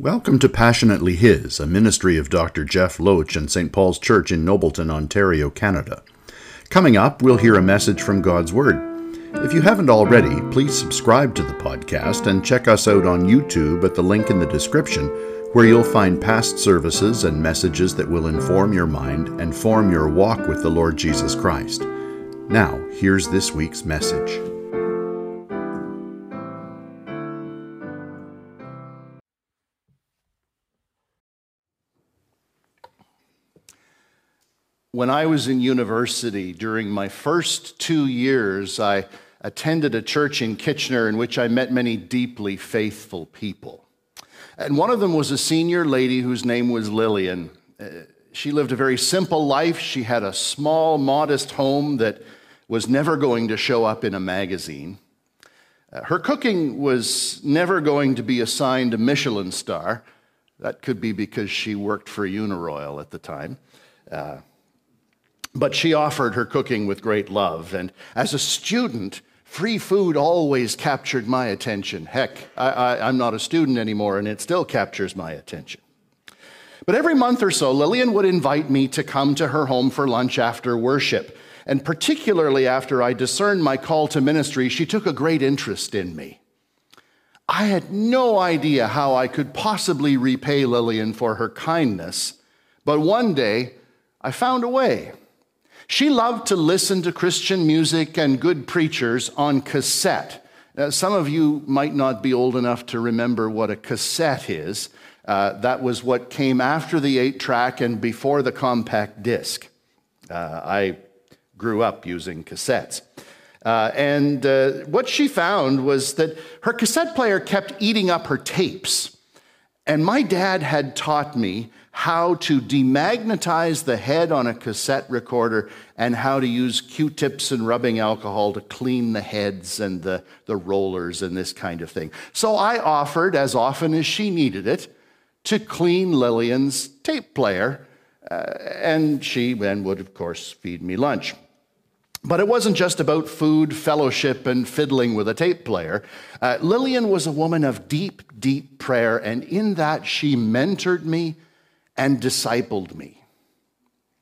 Welcome to Passionately His, a ministry of Dr. Jeff Loach and St. Paul's Church in Nobleton, Ontario, Canada. Coming up, we'll hear a message from God's Word. If you haven't already, please subscribe to the podcast and check us out on YouTube at the link in the description, where you'll find past services and messages that will inform your mind and form your walk with the Lord Jesus Christ. Now, here's this week's message. When I was in university, during my first two years, I attended a church in Kitchener in which I met many deeply faithful people. And one of them was a senior lady whose name was Lillian. Uh, she lived a very simple life. She had a small, modest home that was never going to show up in a magazine. Uh, her cooking was never going to be assigned a Michelin star. That could be because she worked for Uniroyal at the time. Uh, but she offered her cooking with great love. And as a student, free food always captured my attention. Heck, I, am not a student anymore, and it still captures my attention. But every month or so, Lillian would invite me to come to her home for lunch after worship. And particularly after I discerned my call to ministry, she took a great interest in me. I had no idea how I could possibly repay Lillian for her kindness, but one day I found a way. She loved to listen to Christian music and good preachers on cassette. Uh, some of you might not be old enough to remember what a cassette is. Uh, that was what came after the eight track and before the compact disc. Uh, I grew up using cassettes. Uh, and uh, what she found was that her cassette player kept eating up her tapes. And my dad had taught me how to demagnetize the head on a cassette recorder and how to use Q-tips and rubbing alcohol to clean the heads and the, the rollers and this kind of thing. So I offered, as often as she needed it, to clean Lillian's tape player, uh, and she then would, of course, feed me lunch. But it wasn't just about food, fellowship, and fiddling with a tape player. Uh, Lillian was a woman of deep, deep prayer, and in that she mentored me and discipled me.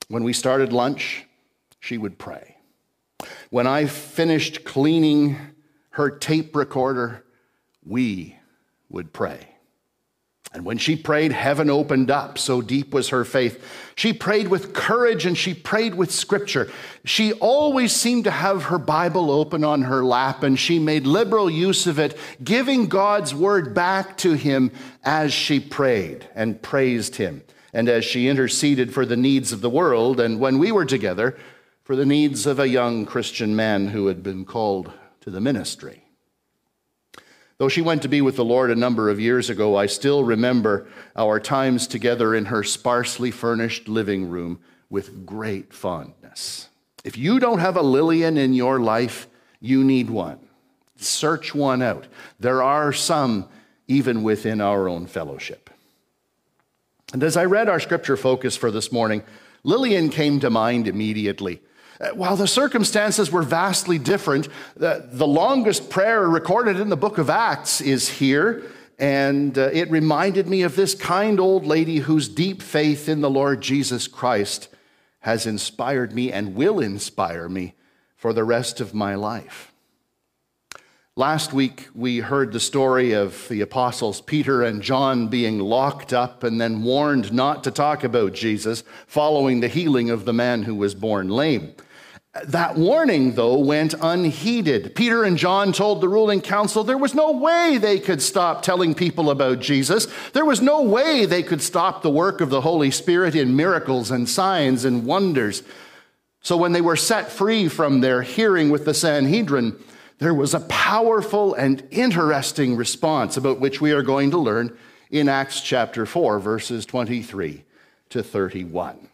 When we started lunch, she would pray. When I finished cleaning her tape recorder, we would pray. And when she prayed, heaven opened up. So deep was her faith. She prayed with courage and she prayed with scripture. She always seemed to have her Bible open on her lap and she made liberal use of it, giving God's word back to him as she prayed and praised him and as she interceded for the needs of the world, and when we were together, for the needs of a young Christian man who had been called to the ministry. Though she went to be with the Lord a number of years ago, I still remember our times together in her sparsely furnished living room with great fondness. If you don't have a Lillian in your life, you need one. Search one out. There are some even within our own fellowship. And as I read our scripture focus for this morning, Lillian came to mind immediately. Uh, while the circumstances were vastly different, the, the longest prayer recorded in the book of Acts is here, and uh, it reminded me of this kind old lady whose deep faith in the Lord Jesus Christ has inspired me and will inspire me for the rest of my life. Last week, we heard the story of the apostles Peter and John being locked up and then warned not to talk about Jesus following the healing of the man who was born lame. That warning, though, went unheeded. Peter and John told the ruling council there was no way they could stop telling people about Jesus. There was no way they could stop the work of the Holy Spirit in miracles and signs and wonders. So when they were set free from their hearing with the Sanhedrin, there was a powerful and interesting response about which we are going to learn in Acts chapter 4, verses 23 to 31.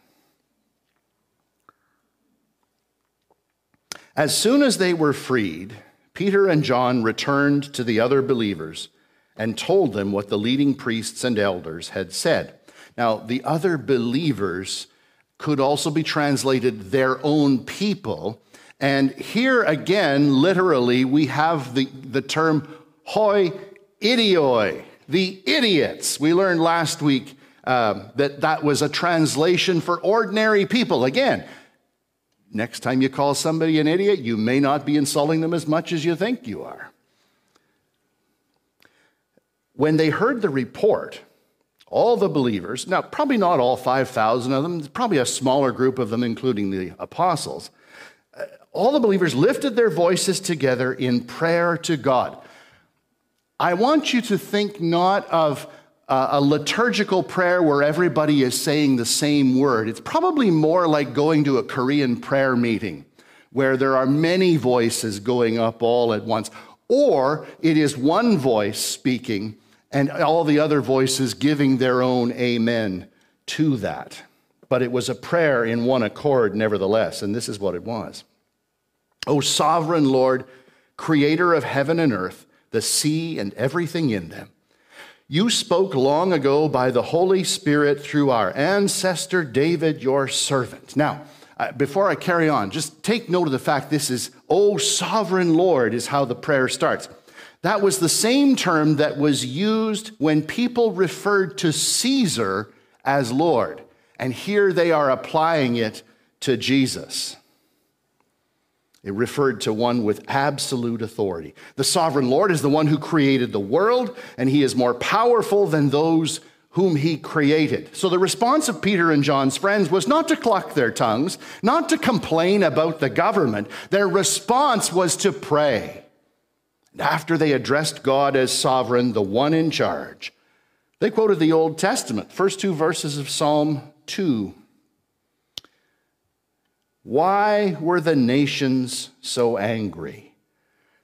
As soon as they were freed, Peter and John returned to the other believers and told them what the leading priests and elders had said. Now, the other believers could also be translated their own people and here again, literally, we have the, the term hoi idioi. the idiots. We learned last week uh, that that was a translation for ordinary people. Again, next time you call somebody an idiot, you may not be insulting them as much as you think you are. When they heard the report, all the believers, now probably not all 5,000 of them, probably a smaller group of them, including the apostles, all the believers lifted their voices together in prayer to God. I want you to think not of uh, a liturgical prayer where everybody is saying the same word. It's probably more like going to a Korean prayer meeting where there are many voices going up all at once. Or it is one voice speaking and all the other voices giving their own amen to that. But it was a prayer in one accord, nevertheless, and this is what it was O sovereign Lord, creator of heaven and earth, the sea and everything in them, you spoke long ago by the Holy Spirit through our ancestor David, your servant. Now, uh, before I carry on, just take note of the fact this is, O sovereign Lord, is how the prayer starts. That was the same term that was used when people referred to Caesar as Lord. And here they are applying it to Jesus. It referred to one with absolute authority. The sovereign Lord is the one who created the world, and he is more powerful than those whom he created. So the response of Peter and John's friends was not to cluck their tongues, not to complain about the government. Their response was to pray. And after they addressed God as sovereign, the one in charge, they quoted the Old Testament, first two verses of Psalm 2. Why were the nations so angry?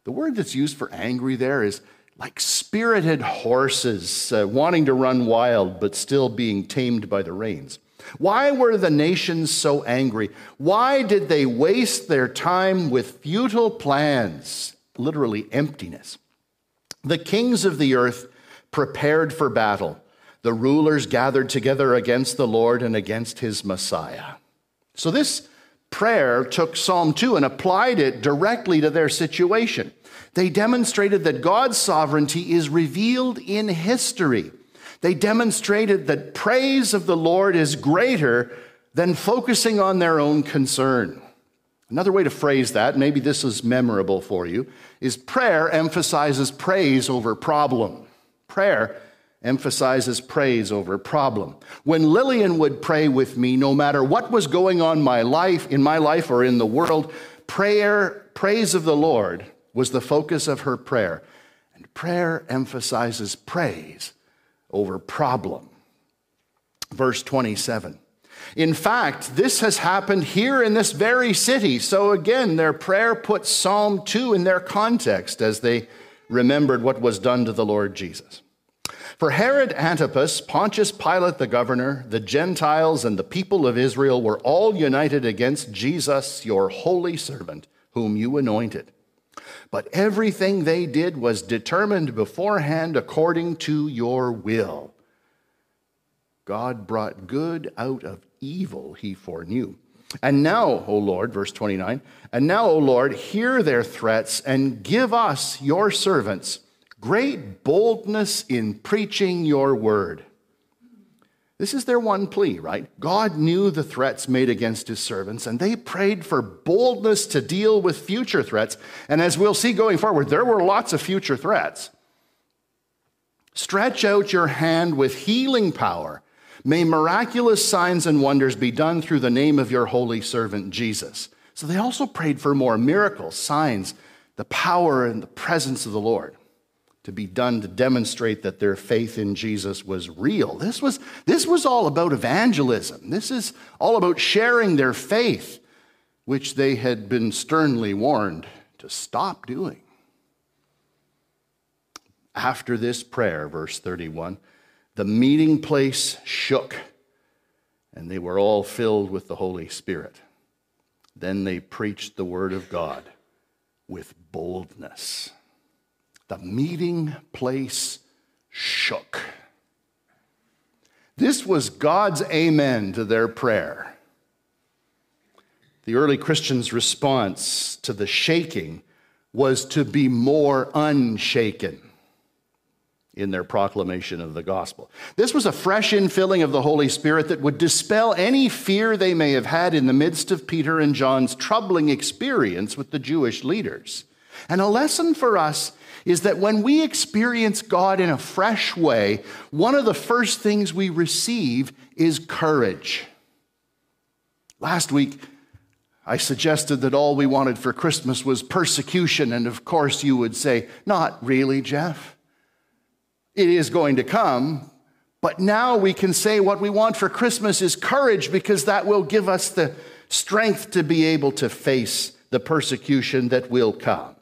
The word that's used for angry there is like spirited horses uh, wanting to run wild but still being tamed by the reins. Why were the nations so angry? Why did they waste their time with futile plans literally emptiness. The kings of the earth prepared for battle. The rulers gathered together against the Lord and against his Messiah. So this prayer took Psalm 2 and applied it directly to their situation. They demonstrated that God's sovereignty is revealed in history. They demonstrated that praise of the Lord is greater than focusing on their own concern. Another way to phrase that, maybe this is memorable for you, is prayer emphasizes praise over problem. Prayer emphasizes praise over problem. When Lillian would pray with me, no matter what was going on my life, in my life or in the world, prayer, praise of the Lord was the focus of her prayer. And prayer emphasizes praise over problem. Verse 27. In fact, this has happened here in this very city. So again, their prayer puts Psalm 2 in their context as they remembered what was done to the Lord Jesus. For Herod Antipas, Pontius Pilate the governor, the Gentiles, and the people of Israel were all united against Jesus, your holy servant, whom you anointed. But everything they did was determined beforehand according to your will. God brought good out of evil he foreknew. And now, O Lord, verse 29, and now, O Lord, hear their threats and give us, your servants, great boldness in preaching your word. This is their one plea, right? God knew the threats made against his servants, and they prayed for boldness to deal with future threats. And as we'll see going forward, there were lots of future threats. Stretch out your hand with healing power May miraculous signs and wonders be done through the name of your holy servant Jesus. So they also prayed for more miracles, signs, the power and the presence of the Lord to be done to demonstrate that their faith in Jesus was real. This was, this was all about evangelism. This is all about sharing their faith, which they had been sternly warned to stop doing. After this prayer, verse 31, the meeting place shook, and they were all filled with the Holy Spirit. Then they preached the word of God with boldness. The meeting place shook. This was God's amen to their prayer. The early Christians' response to the shaking was to be more unshaken. in their proclamation of the gospel. This was a fresh infilling of the Holy Spirit that would dispel any fear they may have had in the midst of Peter and John's troubling experience with the Jewish leaders. And a lesson for us is that when we experience God in a fresh way, one of the first things we receive is courage. Last week, I suggested that all we wanted for Christmas was persecution, and of course, you would say, Not really, Jeff. It is going to come, but now we can say what we want for Christmas is courage because that will give us the strength to be able to face the persecution that will come.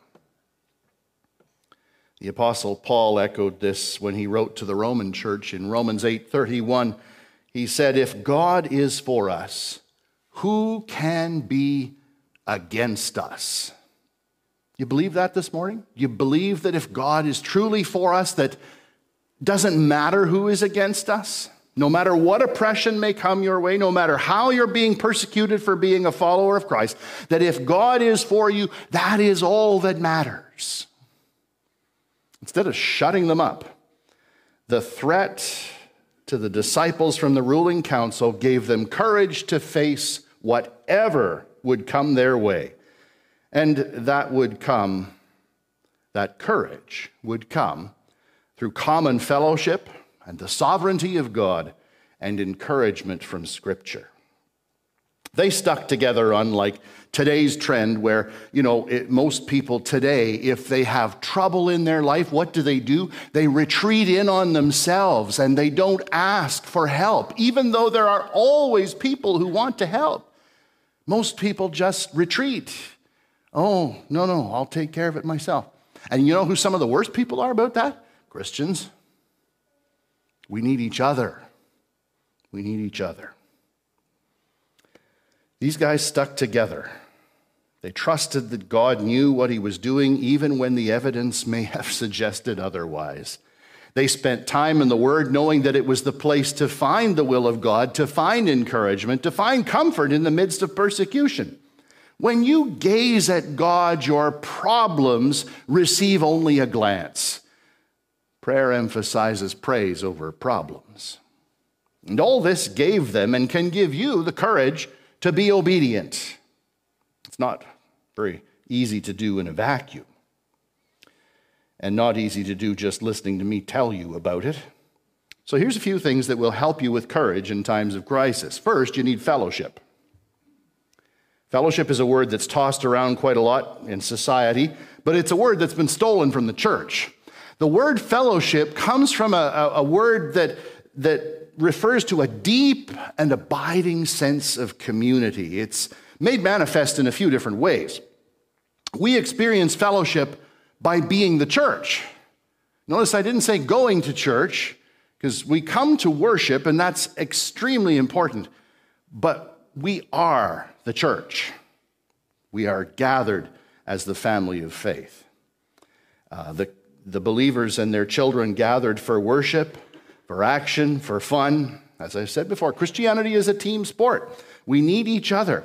The apostle Paul echoed this when he wrote to the Roman church in Romans 8:31. He said, "If God is for us, who can be against us?" You believe that this morning? You believe that if God is truly for us that doesn't matter who is against us. No matter what oppression may come your way, no matter how you're being persecuted for being a follower of Christ, that if God is for you, that is all that matters. Instead of shutting them up, the threat to the disciples from the ruling council gave them courage to face whatever would come their way. And that would come, that courage would come through common fellowship and the sovereignty of God and encouragement from Scripture. They stuck together, unlike today's trend, where, you know, it, most people today, if they have trouble in their life, what do they do? They retreat in on themselves and they don't ask for help, even though there are always people who want to help. Most people just retreat. Oh, no, no, I'll take care of it myself. And you know who some of the worst people are about that? Christians, we need each other. We need each other. These guys stuck together. They trusted that God knew what he was doing, even when the evidence may have suggested otherwise. They spent time in the Word knowing that it was the place to find the will of God, to find encouragement, to find comfort in the midst of persecution. When you gaze at God, your problems receive only a glance. Prayer emphasizes praise over problems. And all this gave them and can give you the courage to be obedient. It's not very easy to do in a vacuum, and not easy to do just listening to me tell you about it. So here's a few things that will help you with courage in times of crisis. First, you need fellowship. Fellowship is a word that's tossed around quite a lot in society, but it's a word that's been stolen from the church. The word fellowship comes from a, a, a word that, that refers to a deep and abiding sense of community. It's made manifest in a few different ways. We experience fellowship by being the church. Notice I didn't say going to church, because we come to worship, and that's extremely important. But we are the church. We are gathered as the family of faith. Uh, the the believers and their children gathered for worship, for action, for fun. As I've said before, Christianity is a team sport. We need each other.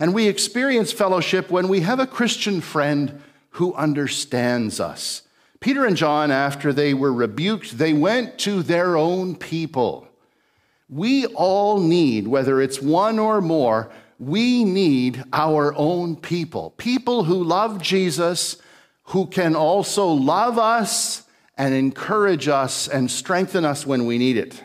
And we experience fellowship when we have a Christian friend who understands us. Peter and John, after they were rebuked, they went to their own people. We all need, whether it's one or more, we need our own people. People who love Jesus who can also love us and encourage us and strengthen us when we need it.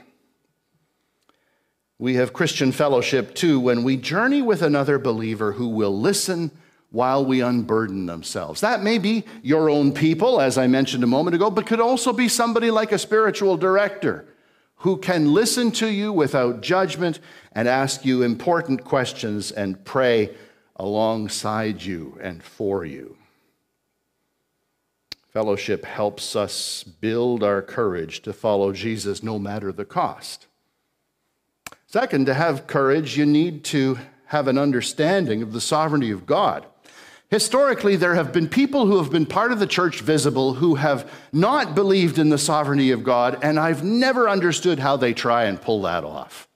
We have Christian fellowship too when we journey with another believer who will listen while we unburden themselves. That may be your own people, as I mentioned a moment ago, but could also be somebody like a spiritual director who can listen to you without judgment and ask you important questions and pray alongside you and for you. Fellowship helps us build our courage to follow Jesus no matter the cost. Second, to have courage, you need to have an understanding of the sovereignty of God. Historically, there have been people who have been part of the church visible who have not believed in the sovereignty of God, and I've never understood how they try and pull that off.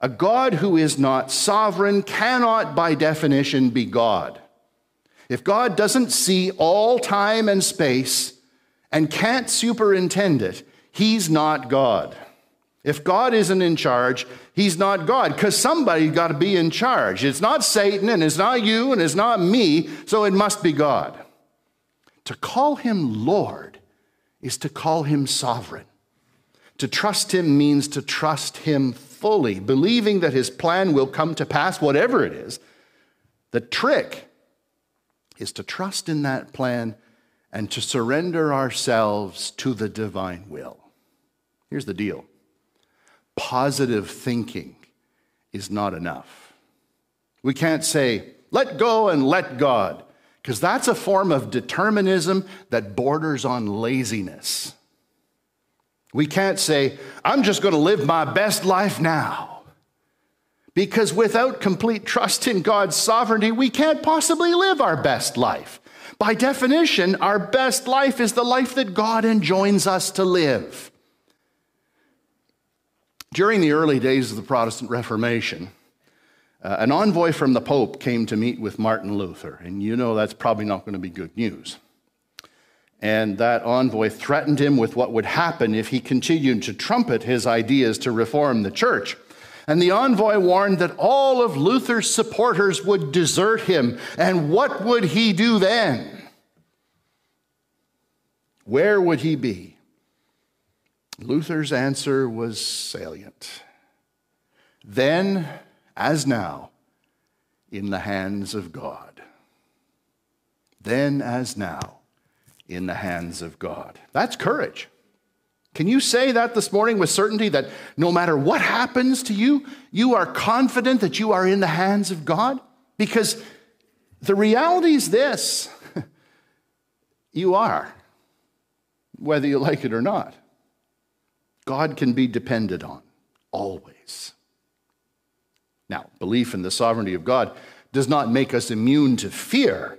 A God who is not sovereign cannot, by definition, be God. If God doesn't see all time and space and can't superintend it, he's not God. If God isn't in charge, he's not God because somebody's got to be in charge. It's not Satan and it's not you and it's not me, so it must be God. To call him Lord is to call him sovereign. To trust him means to trust him fully, believing that his plan will come to pass, whatever it is. The trick is to trust in that plan and to surrender ourselves to the divine will. Here's the deal positive thinking is not enough. We can't say, let go and let God, because that's a form of determinism that borders on laziness. We can't say, I'm just going to live my best life now. Because without complete trust in God's sovereignty, we can't possibly live our best life. By definition, our best life is the life that God enjoins us to live. During the early days of the Protestant Reformation, uh, an envoy from the Pope came to meet with Martin Luther, and you know that's probably not going to be good news. And that envoy threatened him with what would happen if he continued to trumpet his ideas to reform the church. And the envoy warned that all of Luther's supporters would desert him. And what would he do then? Where would he be? Luther's answer was salient. Then, as now, in the hands of God. Then, as now, in the hands of God. That's courage. Can you say that this morning with certainty that no matter what happens to you, you are confident that you are in the hands of God? Because the reality is this you are, whether you like it or not. God can be depended on, always. Now, belief in the sovereignty of God does not make us immune to fear.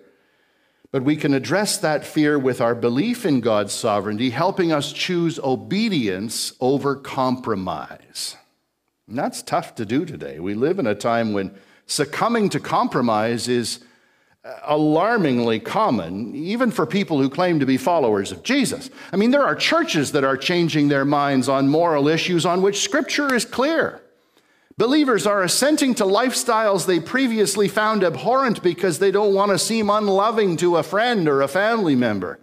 But we can address that fear with our belief in God's sovereignty, helping us choose obedience over compromise. And that's tough to do today. We live in a time when succumbing to compromise is uh, alarmingly common, even for people who claim to be followers of Jesus. I mean, there are churches that are changing their minds on moral issues on which Scripture is clear. Believers are assenting to lifestyles they previously found abhorrent because they don't want to seem unloving to a friend or a family member.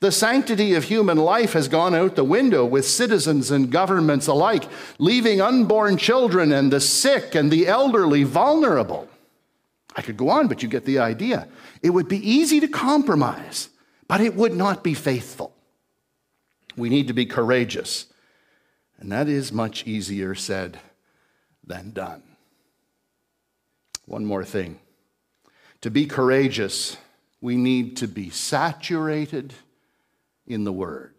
The sanctity of human life has gone out the window with citizens and governments alike, leaving unborn children and the sick and the elderly vulnerable. I could go on, but you get the idea. It would be easy to compromise, but it would not be faithful. We need to be courageous, and that is much easier said than done. One more thing. To be courageous, we need to be saturated in the Word.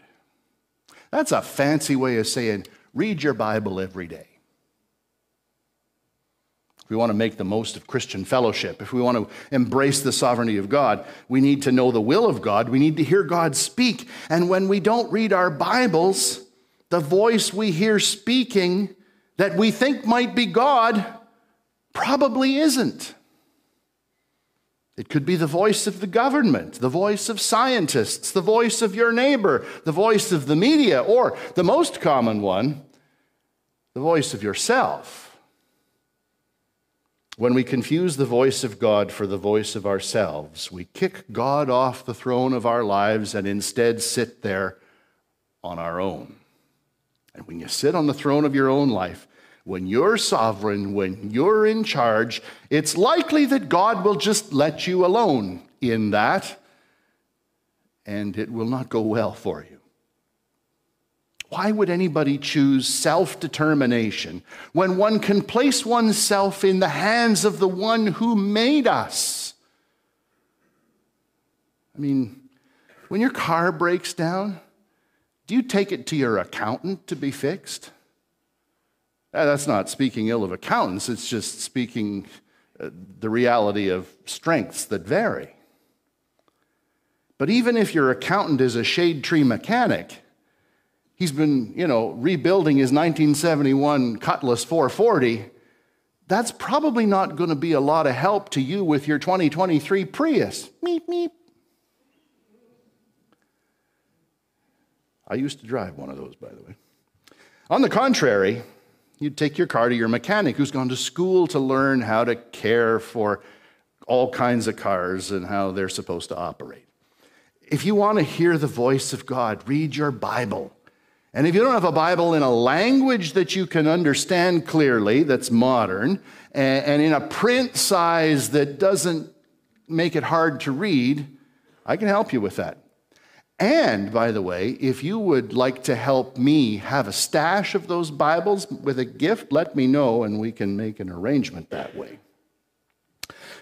That's a fancy way of saying read your Bible every day. If we want to make the most of Christian fellowship, if we want to embrace the sovereignty of God, we need to know the will of God. We need to hear God speak. And when we don't read our Bibles, the voice we hear speaking that we think might be God probably isn't. It could be the voice of the government, the voice of scientists, the voice of your neighbor, the voice of the media, or the most common one, the voice of yourself. When we confuse the voice of God for the voice of ourselves, we kick God off the throne of our lives and instead sit there on our own. And when you sit on the throne of your own life, when you're sovereign, when you're in charge, it's likely that God will just let you alone in that, and it will not go well for you. Why would anybody choose self determination when one can place oneself in the hands of the one who made us? I mean, when your car breaks down, do you take it to your accountant to be fixed? Uh, that's not speaking ill of accountants, it's just speaking uh, the reality of strengths that vary. But even if your accountant is a shade tree mechanic, he's been, you know, rebuilding his 1971 Cutlass 440, that's probably not going to be a lot of help to you with your 2023 Prius. Meep, meep. I used to drive one of those, by the way. On the contrary, you'd take your car to your mechanic who's gone to school to learn how to care for all kinds of cars and how they're supposed to operate. If you want to hear the voice of God, read your Bible. And if you don't have a Bible in a language that you can understand clearly, that's modern, and, in a print size that doesn't make it hard to read, I can help you with that. And by the way, if you would like to help me have a stash of those Bibles with a gift, let me know and we can make an arrangement that way.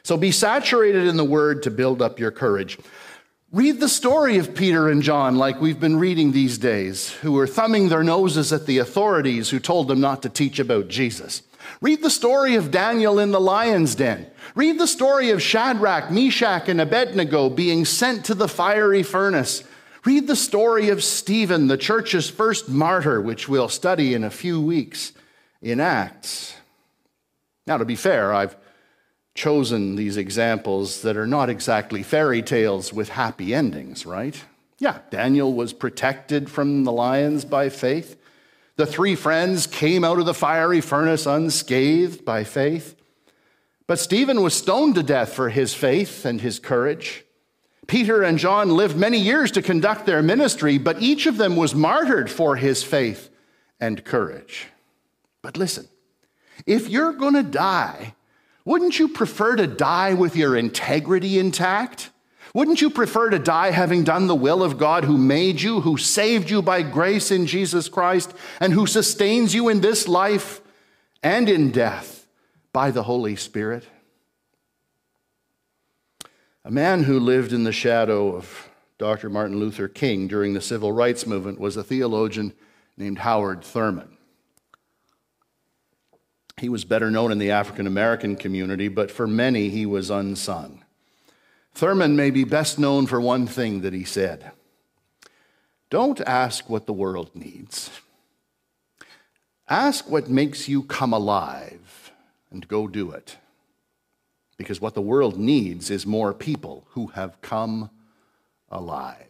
So be saturated in the Word to build up your courage. Read the story of Peter and John, like we've been reading these days, who were thumbing their noses at the authorities who told them not to teach about Jesus. Read the story of Daniel in the lion's den. Read the story of Shadrach, Meshach, and Abednego being sent to the fiery furnace. Read the story of Stephen, the church's first martyr, which we'll study in a few weeks in Acts. Now, to be fair, I've chosen these examples that are not exactly fairy tales with happy endings, right? Yeah, Daniel was protected from the lions by faith. The three friends came out of the fiery furnace unscathed by faith. But Stephen was stoned to death for his faith and his courage. Peter and John lived many years to conduct their ministry, but each of them was martyred for his faith and courage. But listen, if you're going to die wouldn't you prefer to die with your integrity intact? Wouldn't you prefer to die having done the will of God who made you, who saved you by grace in Jesus Christ, and who sustains you in this life and in death by the Holy Spirit? A man who lived in the shadow of Dr. Martin Luther King during the civil rights movement was a theologian named Howard Thurman. He was better known in the African American community, but for many he was unsung. Thurman may be best known for one thing that he said Don't ask what the world needs. Ask what makes you come alive and go do it. Because what the world needs is more people who have come alive.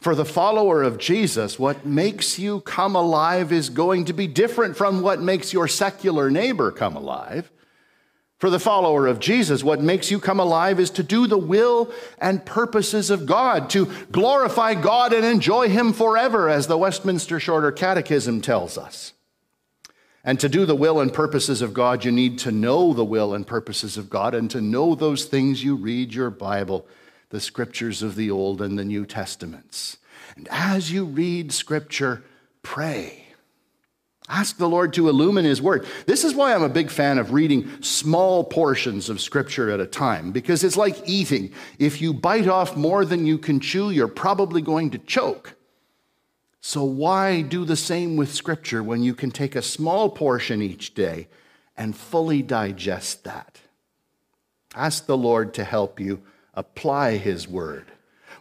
For the follower of Jesus, what makes you come alive is going to be different from what makes your secular neighbor come alive. For the follower of Jesus, what makes you come alive is to do the will and purposes of God, to glorify God and enjoy Him forever, as the Westminster Shorter Catechism tells us. And to do the will and purposes of God, you need to know the will and purposes of God, and to know those things you read your Bible the scriptures of the Old and the New Testaments. And as you read scripture, pray. Ask the Lord to illumine His Word. This is why I'm a big fan of reading small portions of Scripture at a time, because it's like eating. If you bite off more than you can chew, you're probably going to choke. So, why do the same with Scripture when you can take a small portion each day and fully digest that? Ask the Lord to help you apply his word.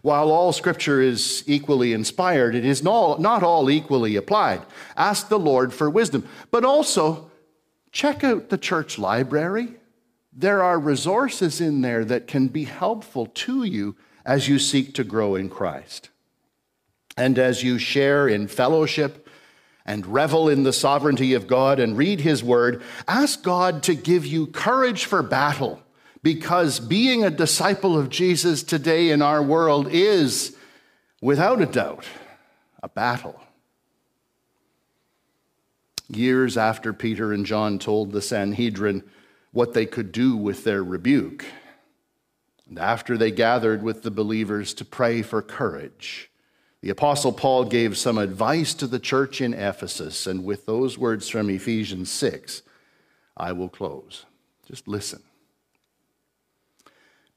While all scripture is equally inspired, it is not, all equally applied. Ask the Lord for wisdom. But also, check out the church library. There are resources in there that can be helpful to you as you seek to grow in Christ. And as you share in fellowship and revel in the sovereignty of God and read His Word, ask God to give you courage for battle because being a disciple of Jesus today in our world is, without a doubt, a battle. Years after Peter and John told the Sanhedrin what they could do with their rebuke, and after they gathered with the believers to pray for courage, the Apostle Paul gave some advice to the church in Ephesus, and with those words from Ephesians 6, I will close. Just listen.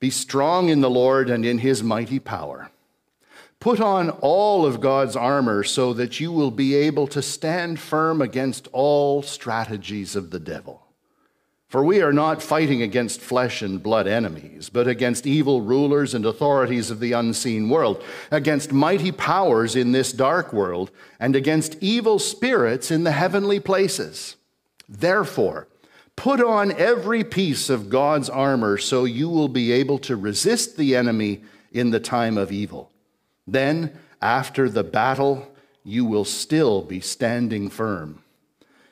Be strong in the Lord and in his mighty power. Put on all of God's armor so that you will be able to stand firm against all strategies of the devil. For we are not fighting against flesh and blood enemies, but against evil rulers and authorities of the unseen world, against mighty powers in this dark world, and against evil spirits in the heavenly places. Therefore, Put on every piece of God's armor so you will be able to resist the enemy in the time of evil. Then, after the battle, you will still be standing firm.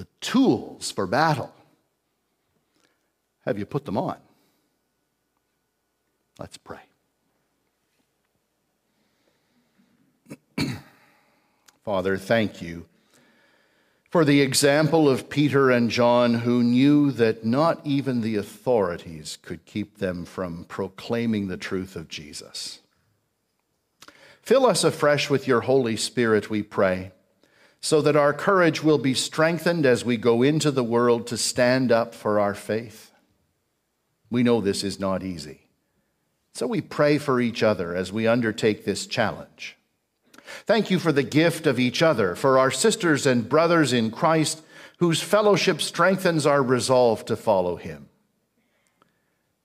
the tools for battle. Have you put them on? Let's pray. Father, thank you for the example of Peter and John, who knew that not even the authorities could keep them from proclaiming the truth of Jesus. Fill us afresh with your Holy Spirit, we pray so that our courage will be strengthened as we go into the world to stand up for our faith. We know this is not easy. So we pray for each other as we undertake this challenge. Thank you for the gift of each other, for our sisters and brothers in Christ whose fellowship strengthens our resolve to follow him.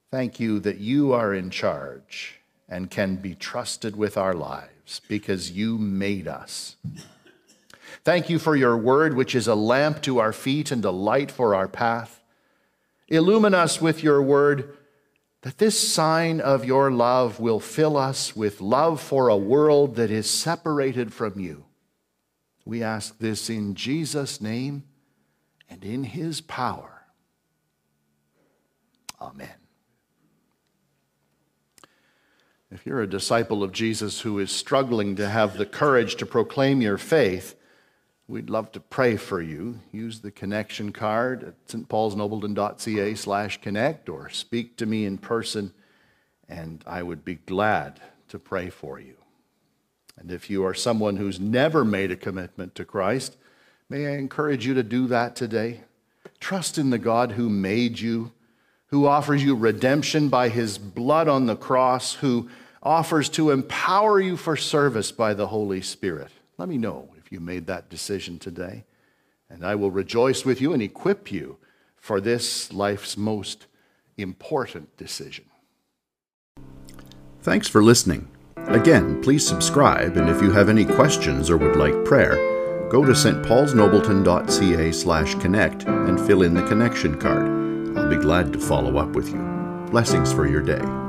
Thank you that you are in charge and can be trusted with our lives because you made us. Thank you for your word, which is a lamp to our feet and a light for our path. Illumine us with your word, that this sign of your love will fill us with love for a world that is separated from you. We ask this in Jesus' name and in his power. Amen. If you're a disciple of Jesus who is struggling to have the courage to proclaim your faith, We'd love to pray for you. Use the connection card at stpaulsnobleton.ca slash connect or speak to me in person, and I would be glad to pray for you. And if you are someone who's never made a commitment to Christ, may I encourage you to do that today. Trust in the God who made you, who offers you redemption by his blood on the cross, who offers to empower you for service by the Holy Spirit. Let me know if you made that decision today. And I will rejoice with you and equip you for this life's most important decision. Thanks for listening. Again, please subscribe, and if you have any questions or would like prayer, go to stpaulsnobleton.ca slash connect and fill in the connection card. I'll be glad to follow up with you. Blessings for your day.